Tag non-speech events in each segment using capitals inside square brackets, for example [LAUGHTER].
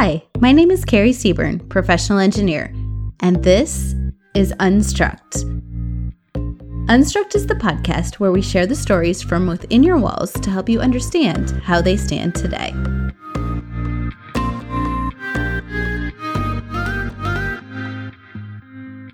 Hi, my name is Kari Sebern, professional engineer, and this is Unstruct. Unstruct is the podcast where we share the stories from within your walls to help you understand how they stand today.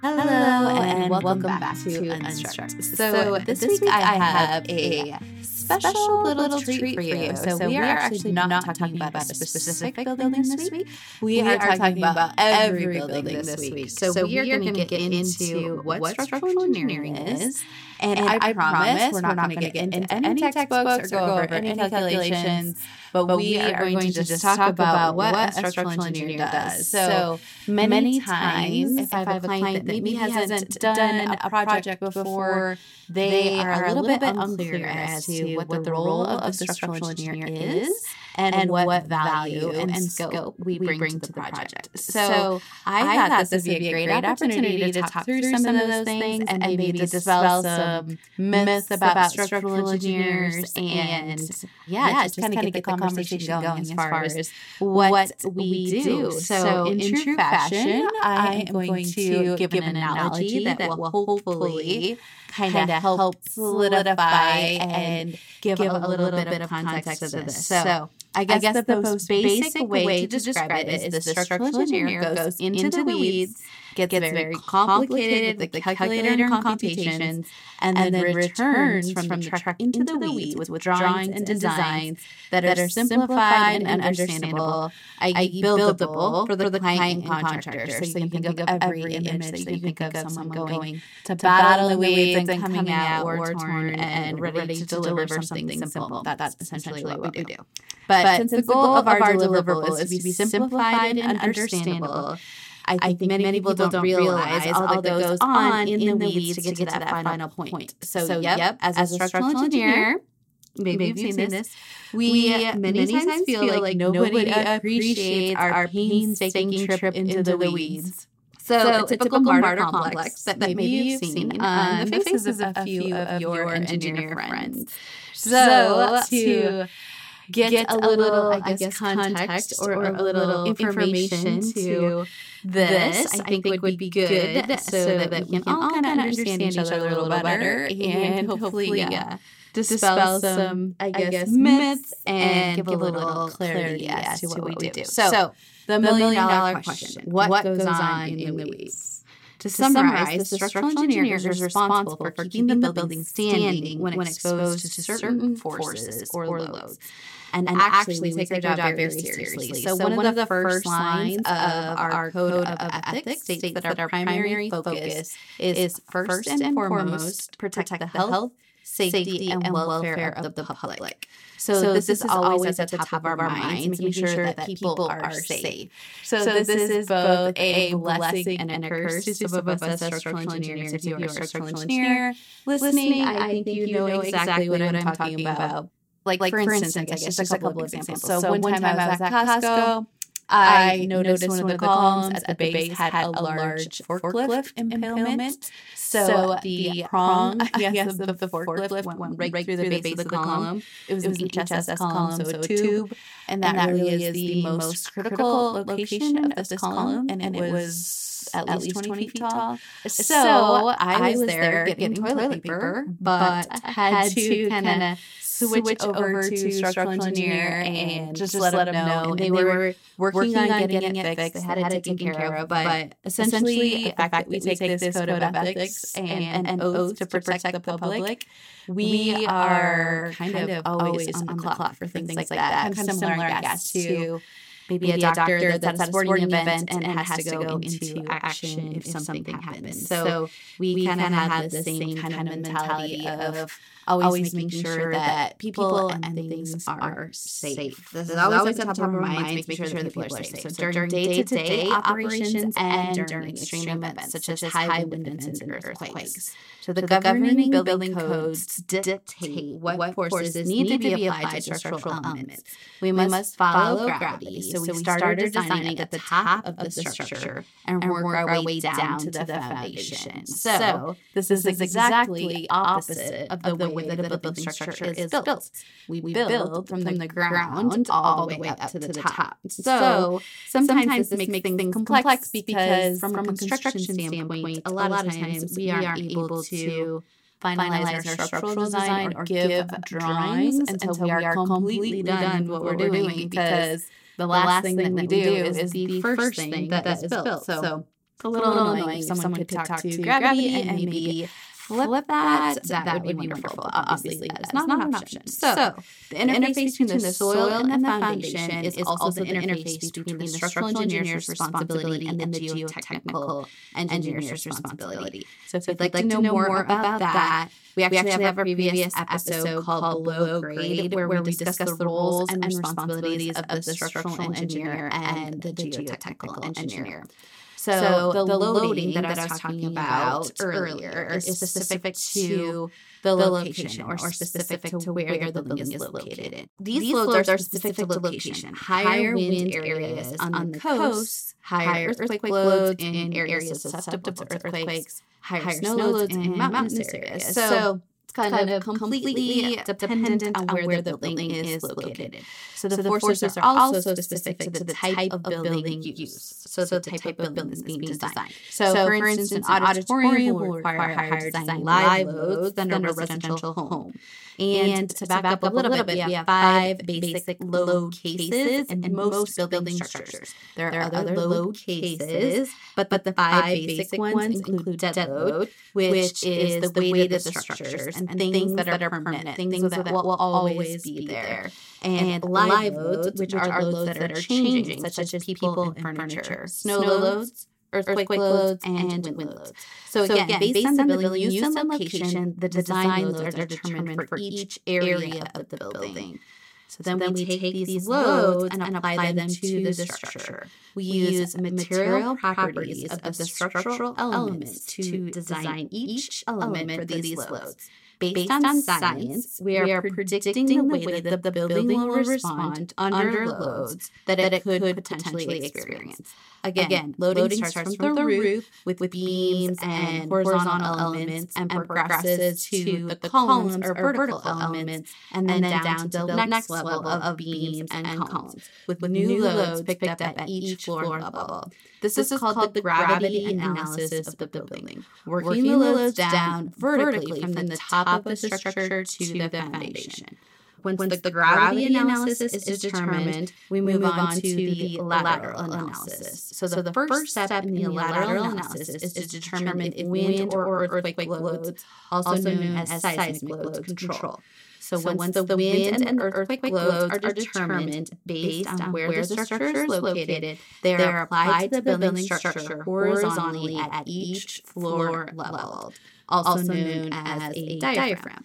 Hello, and, welcome, back, back, to Unstruct. So, so this, week, week I have a special little, little treat, for you. So, so we, are actually not, not talking about a specific building this week. We, we are, are talking about every building this week. So, so we are going to get into what structural engineering is. And, and I, I, promise we're not, not going to get into any textbooks or go over any calculations, but, but we are going to just talk about what a structural engineer does. So many times, if I have a client that maybe hasn't done a project before, they are a little bit unclear as to what the role of the structural engineer is and, and what, what value and, and scope we bring, bring to the project. So, so I, thought this would be a great opportunity to talk through some of those things and maybe dispel some Um, myths about structural engineers and yeah, yeah just, kind of get the conversation going as far as what we do. So in true fashion, I am going to give an analogy that will hopefully kind of help solidify and give, give a little, little bit of context to this. So I guess, I guess the, the, most basic way to describe it is the structural engineer goes into the weeds gets, gets very complicated with the calculator and computations, and, and then returns from, from the truck into the weeds with, drawings and designs that are simplified and understandable, i.e., buildable for the, for the client and contractor. So you can think of every image that you think of someone going to battle the weeds and coming out war torn and ready to deliver something simple. That's essentially what we do. But since the goal of our deliverable is to be simplified and understandable, I think, I many, many people, people don't realize all that goes on in, in the weeds to get to that, that final point. point. So, so yep, yep, as, as a structural engineer, maybe, maybe you've seen this, we, many, many times feel like nobody appreciates our painstaking trip into the weeds. So, so a typical martyr complex that, that maybe you've seen on the faces of a few of your engineer friends. So to get, get a little, I guess, context or, or a little information to this, I think, would be good so that we can all kind of understand each other a little better and hopefully uh, dispel some, I guess, myths and give a little clarity as to what we do. So, the million dollar question what goes on in the weeds? To summarize, the structural engineer is responsible for keeping the building standing when exposed to certain forces or loads. and, and actually, we take our job, very seriously. So, so, one, of the first lines of our code of ethics states that our primary focus is first and foremost protect the health, safety, and welfare of the public. So, so this, this, is always at the top of our minds, making sure that people are safe. So, so this, this is both a blessing and a curse to some of us as structural engineers. If you are a structural engineer listening, I think you know exactly what I'm talking about like, like for, instance, I guess just a couple, of examples. So, so one time I was at Costco. I noticed one of the columns at the base had a large forklift impalement. So the prong, [LAUGHS] I guess, of the forklift went right through the base of the column. It was an HSS column, so a tube. And that really is the most critical location of this column. And it was at least 20 feet tall. So I was there getting toilet paper, but had to kind of switch, switch over, to structural engineer and just, just let, let them know. And they, and they were working, on getting, getting it fixed. They had, it taken care of. But, essentially, the fact that we take this code of ethics and, and an oath to protect the public, we are kind of always on the clock for things like that. Kind of similar, I guess, to maybe, maybe a doctor, doctor that's, at a sporting, event, event and, and has, has to go into action if something happens. So we kind of have the same kind of mentality of always, always making, making sure that people and, things are safe. This is always at the top of our minds, making sure that people are safe. So during day-to-day operations and during extreme events such as high wind events and earthquakes. So the, governing building codes dictate what forces need to be applied to structural elements. We must follow gravity. So we started designing at the top of the structure and work our way down to the foundation. So this is exactly opposite of the way way that a building structure is built. We build from the ground all the way up to the top. So sometimes this makes things complex because from a construction standpoint, a lot of times we aren't able to finalize our structural design or give drawings until we are completely done with what we're doing because the last thing that we do is the first thing that is built. So it's a little annoying if someone could talk to gravity and maybe flip that, that, that would be wonderful. Obviously, that is not, not an option. So, so the interface between the soil and the foundation is also the interface between the structural engineer's responsibility and the geotechnical engineer's responsibility. So if you'd like, like to know more about that, we actually, we actually have, have a previous episode called Below Grade, where, where we discuss the roles and responsibilities of the structural engineer and the geotechnical engineer. So, so the, the, loading that, that I was talking about earlier is specific to the location or specific to where the building is located. These, loads are specific to location. Higher wind areas on the coast, higher earthquake loads in areas susceptible to earthquakes, higher snow loads in mountainous areas. So kind, kind of completely dependent on where, where the building is located. So the, so the forces, forces are also specific to the type of building used. So, so the type of building is being designed. So, so for instance, an auditorium will require higher design live loads than a residential home. And to back up a little bit, we have five basic load cases in most building structures. There are other load cases, but but the five basic ones include dead load, which is the weight of the structures and things that are permanent, things that will always be there and live loads, which are loads that are changing, such as people and furniture, snow loads, earthquake loads, and wind loads. So again, based on the building use and location, the design loads are determined for each area of the building. So then, so then we, take, take these loads and, and apply them to the structure. We use material properties of the structural elements to design each element for these loads. Based, Based on, science, we are, we are predicting the way that the building will respond under loads that it could potentially experience. Again, Again loading, loading, starts, from, the roof with, with beams and horizontal elements and progresses to the columns or vertical elements and then, down to the next level of beams and columns with new loads picked up at each floor level. This, this is called the gravity analysis of the building, working the loads down vertically from the top of the structure to the foundation. Once, Once the, gravity, gravity analysis is determined, we move, move on to the lateral analysis. So the, so the first step in the lateral analysis is to determine if wind or earthquake loads, also known as seismic loads, control. So, so once, the wind and earthquake loads are determined based on where the structure is located, they are applied to the building structure horizontally at each floor level, also known as a diaphragm.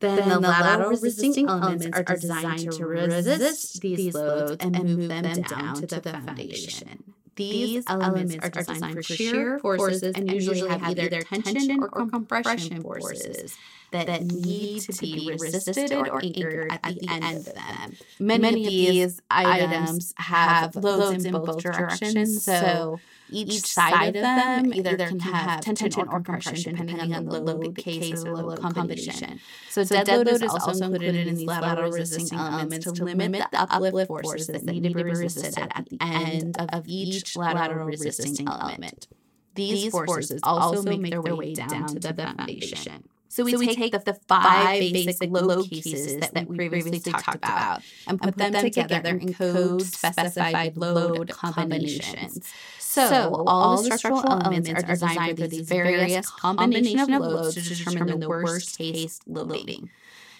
Then, then the lateral resisting elements are designed to resist these loads and move them down to the foundation. These elements are designed for shear forces and usually have either tension or compression forces that need to be resisted or anchored at the end of them. Many of these items have loads in both directions, so each side of them either can have tension or compression depending on the load case or load combination. So, so dead load is also included in these lateral resisting elements to limit the uplift forces that need to be resisted at the end of each lateral resisting element. These forces also make their way down to the foundation. So we, so we take, take, the, five basic load cases that, that we previously talked about and put, put them together in code specified load combinations. So, all the structural elements are designed for these various combination of loads to determine the worst case loading.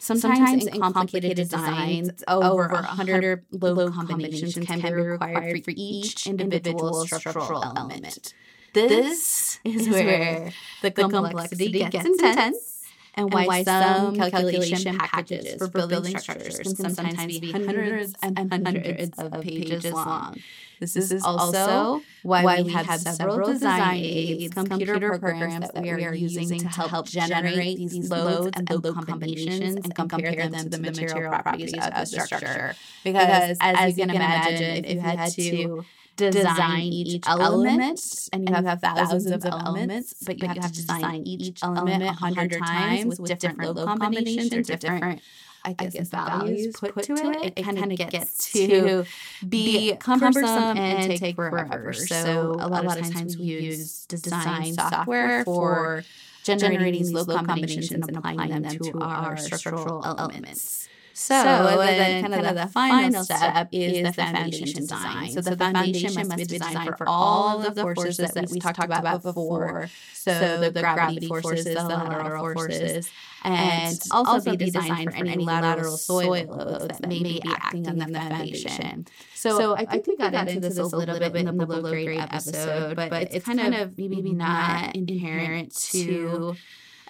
Sometimes, in complicated designs, over 100 load combinations can be required for each individual structural element. This is where the complexity gets intense and why, and why some calculation packages for building structures can sometimes be hundreds and hundreds of pages long. This is also why we have several design aids, computer programs that we are using to help generate these loads and load combinations and compare them to the material properties of the structure. Because as you can imagine, if you had to design each element, and you have thousands of elements, but you have to design each element a hundred times with different load combinations or different. I guess, I guess values put, put to it, it, kind of gets to be cumbersome and take forever. So a lot of times we use design software for generating these load combinations and applying them to our structural elements. So, so then, kind, of the final step is the foundation design. So the foundation must be designed for all of the forces that we talked about before. So the gravity forces, the lateral forces, and also be designed for any lateral soil loads that may be acting on the foundation. So I think we got into this a little bit in the below grade episode, but it's kind of maybe not inherent to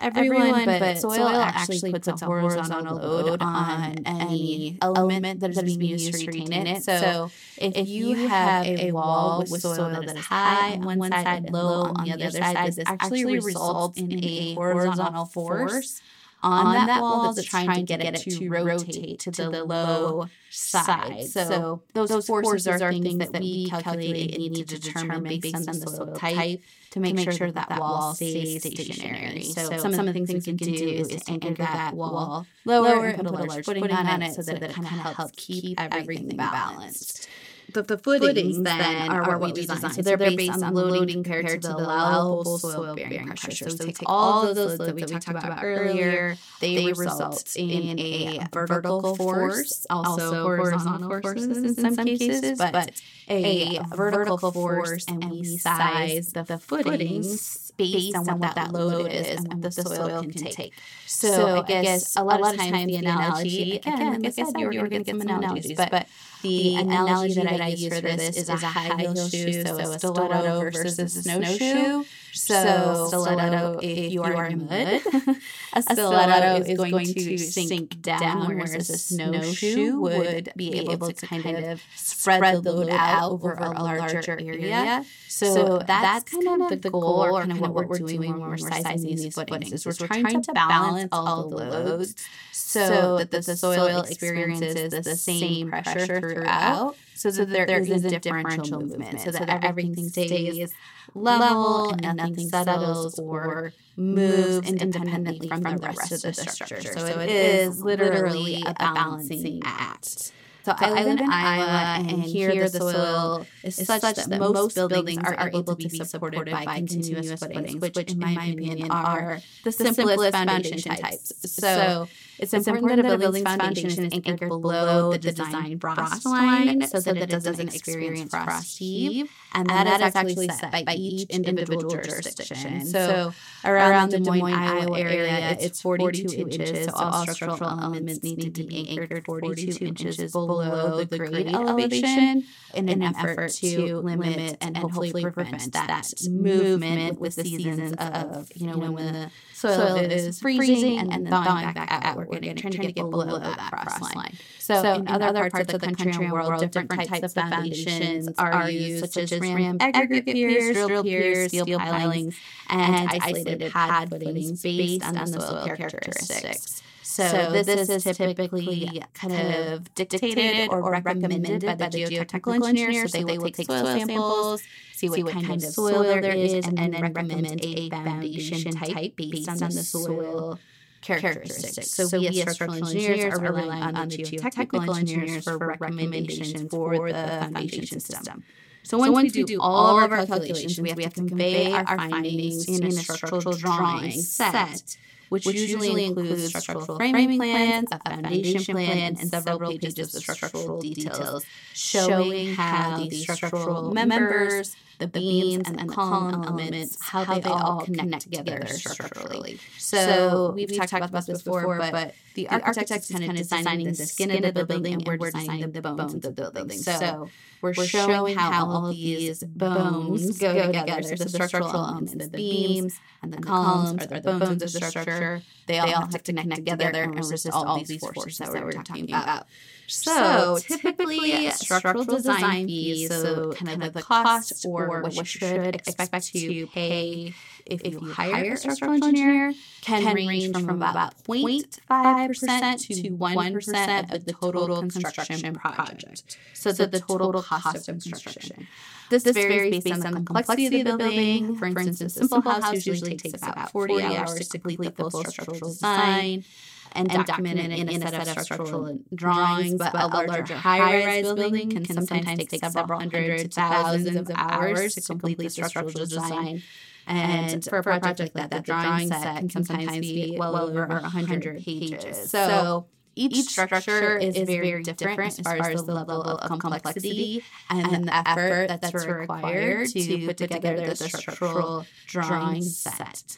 everyone, everyone but, but soil, soil actually puts, puts a horizontal load on any element that is being used to retain it. So if, if you have a wall with soil that is high on one side and low on the other side, this actually results in a horizontal force on, that, that wall that's trying, trying to get, it to rotate to the low side. So, those, those forces, forces are things that we calculate and need to determine based on the soil type to make, to make sure that that wall stays stationary. So, so some, of the things we can do is to anchor that wall lower and put a large footing on it so that it kind of helps keep everything balanced the, the footings, footings then are, are what we design. So they're, they're based on loading compared to the allowable soil bearing pressure. So, take all of those loads that we talked about earlier. They, result in a vertical force, also horizontal forces in some cases, but a vertical force, and we size of the footings based on what that load is and what the soil can take. So I guess a lot of times the analogy, again, [LAUGHS] like I said, [LAUGHS] you're going to get some analogies, but the, analogy, that, I use for this is, a high heel shoe, so a stiletto versus a snowshoe. So, stiletto, if you are in mud, [LAUGHS] a stiletto is going to sink down, whereas a snowshoe would be able to kind of spread the load out over a larger area. So that's kind of the goal, or kind of what we're doing when we're sizing these footings, is we're trying to balance all the loads so that the soil experiences the same pressure throughout so that there, there is a differential movement so that everything stays level and nothing settles or moves independently from the rest of the structure. So it is literally a balancing act. So, so I live in Iowa, and here the soil is such that most buildings are able to be supported by continuous footings, which, in my opinion, are the simplest foundation types. So it's important that a building's foundation is anchored below the design frost line so that it doesn't experience frost heave. And that is actually set by each individual jurisdiction. So around the Des Moines, Iowa area, it's 42 inches. So all structural elements need to be anchored 42 inches below the grade elevation in an effort to limit and hopefully prevent that movement with the seasons of, you know, when the soil is freezing and then thawing back out. We're trying to get below that frost line. So, so in, in other parts of the country and world, different types of foundations are used, such as rammed aggregate piers, drill piers, steel pilings, and isolated pad footings based on the soil characteristics. So, so this, this, is typically kind of dictated or recommended by the geotechnical engineers. So they will take soil samples, see what, see what kind, kind of soil there is, and, then recommend a foundation type based on the soil characteristics. So, so we as structural engineers are relying on the geotechnical engineers for recommendations for the foundation system. So once, so once we, do all of our calculations, we have to convey our findings in a structural drawing set which, which usually includes structural framing plans, a foundation plan, and several pages of structural details showing how these structural members, the beams, and, the column elements, how they all connect together structurally. So we've talked about this before, but the architect is kind of designing the skin of the building, and we're designing the bones of the building. So we're showing how all these bones go together. So the structural elements, the beams and the columns, or the bones of the structure, they all have to connect together and resist all these forces that we're talking about. So, typically, uh, structural design fees, so kind of the cost or what you should expect to pay if, if you hire a structural engineer can, can range from about 0.5% to 1% of the total construction project. So, so the total cost of construction. This, this varies based on the complexity of the building. For instance, a simple house usually takes about 40 hours to complete the full structural design and document it in, in a set of structural drawings, but a larger high-rise building can sometimes take several hundred to thousands of hours to complete the structural design. And for a project like that, the drawing set can sometimes be well over 100 pages. So each, structure is very different as far as the level of complexity and, and the effort that's required to put together the structural drawing set.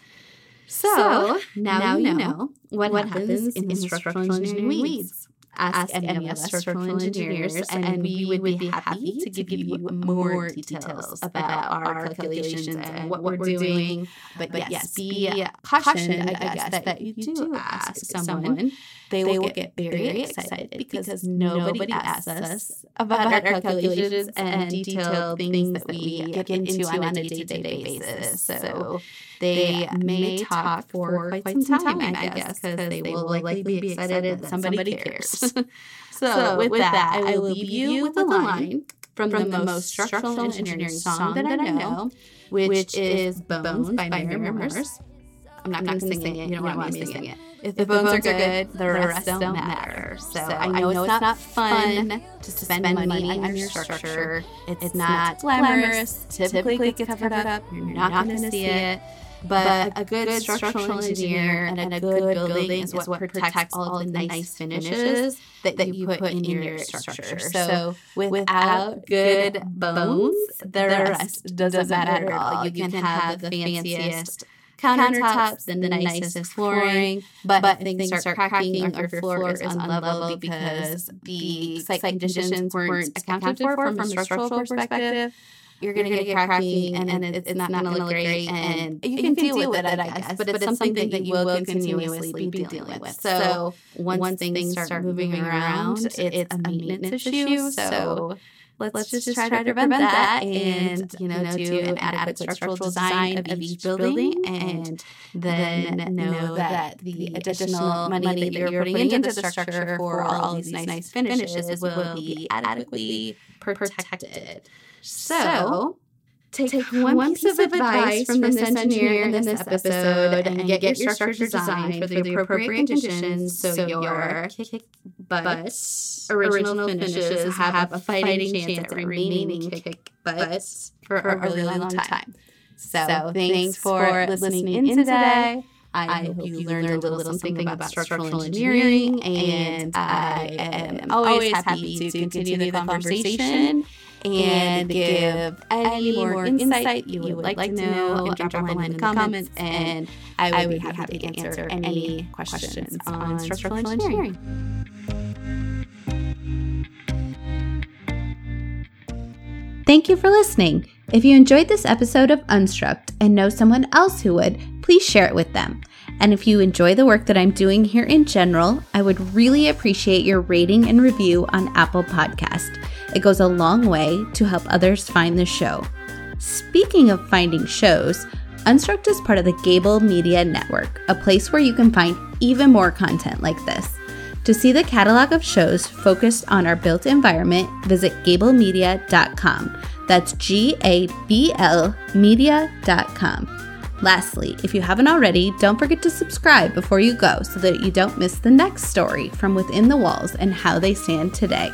So, now, now you know what, what happens in structural engineering weeds. Ask, ask any of us structural engineers, and, and we would be happy to give you more details about our calculations and what we're doing. But, but yes, be cautioned, I guess, that you do ask someone they, will, get, get, very excited because, because nobody asks us about our calculations and detailed things that we get into on a day-to-day basis. So they may talk for quite some time, I guess, because they will likely be excited that somebody cares. [LAUGHS] [LAUGHS] so with that, I will leave you with a line from, from the most structural engineering song that I know, which is Bones by Maren Morris. I'm not, not going to sing, it. You don't, want me to sing it. If the, bones, bones, are good, the rest, don't matter. So, so I, know I know, it's not fun to spend money on your structure. It's, it's not glamorous. Typically, it gets covered up. You're not, not going to see it. But, but a good structural engineer and a good building is what protects all of the nice finishes that, that you put in your structure. So without good bones, the rest doesn't matter at all. You can have the fanciest countertops and the nicest flooring, but, but things start cracking or your floor is unlevel because the site conditions weren't accounted for from a structural perspective you're going to get cracking and, and it's, it's not going to look great and you can, you can deal, deal with it, I guess, but it's something that you will continuously be dealing with. So once things start moving around, it's a maintenance issue. So let's, let's just, just try, try to prevent, prevent that and, you know, do an adequate structural design of each building and then know that the additional money that you're putting into the structure for all these nice finishes will be adequately protected. So, Take, Take one, one piece, piece of advice from this engineer in this episode and get your structure designed for the appropriate conditions so your kick butt original finishes have a fighting chance at remaining kick butt for a really long time. So, thanks for listening in today. I, hope you learned a little something about structural engineering, and I am always happy to continue the conversation and give any more insight you would like to know and drop a line in the comments, and I would be happy to answer any questions on structural engineering. Thank you for listening. If you enjoyed this episode of Unstruct and know someone else who would, please share it with them. And if you enjoy the work that I'm doing here in general, I would really appreciate your rating and review on Apple Podcast. It goes a long way to help others find the show. Speaking of finding shows, Unstruct is part of the Gabl Media Network, a place where you can find even more content like this. To see the catalog of shows focused on our built environment, visit gablmedia.com. That's G A B L media.com. Lastly, if you haven't already, don't forget to subscribe before you go so that you don't miss the next story from within the walls and how they stand today.